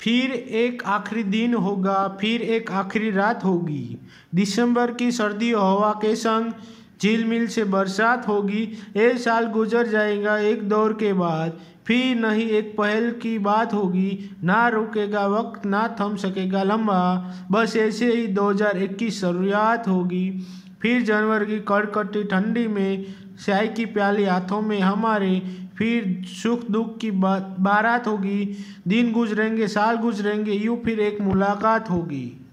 फिर एक आखिरी दिन होगा, फिर एक आखिरी रात होगी। दिसंबर की सर्दी हवा के संग झीलमिल से बरसात होगी। एक साल गुजर जाएगा एक दौर के बाद, फिर नहीं एक पहल की बात होगी। ना रुकेगा वक्त, ना थम सकेगा लंबा बस ऐसे ही 2021 शुरुआत होगी। फिर जनवरी की कड़कटी ठंडी में चाय की प्याली हाथों में हमारे फिर सुख दुख की बारात होगी, दिन गुजरेंगे, साल गुजरेंगे, यूँ फिर एक मुलाकात होगी।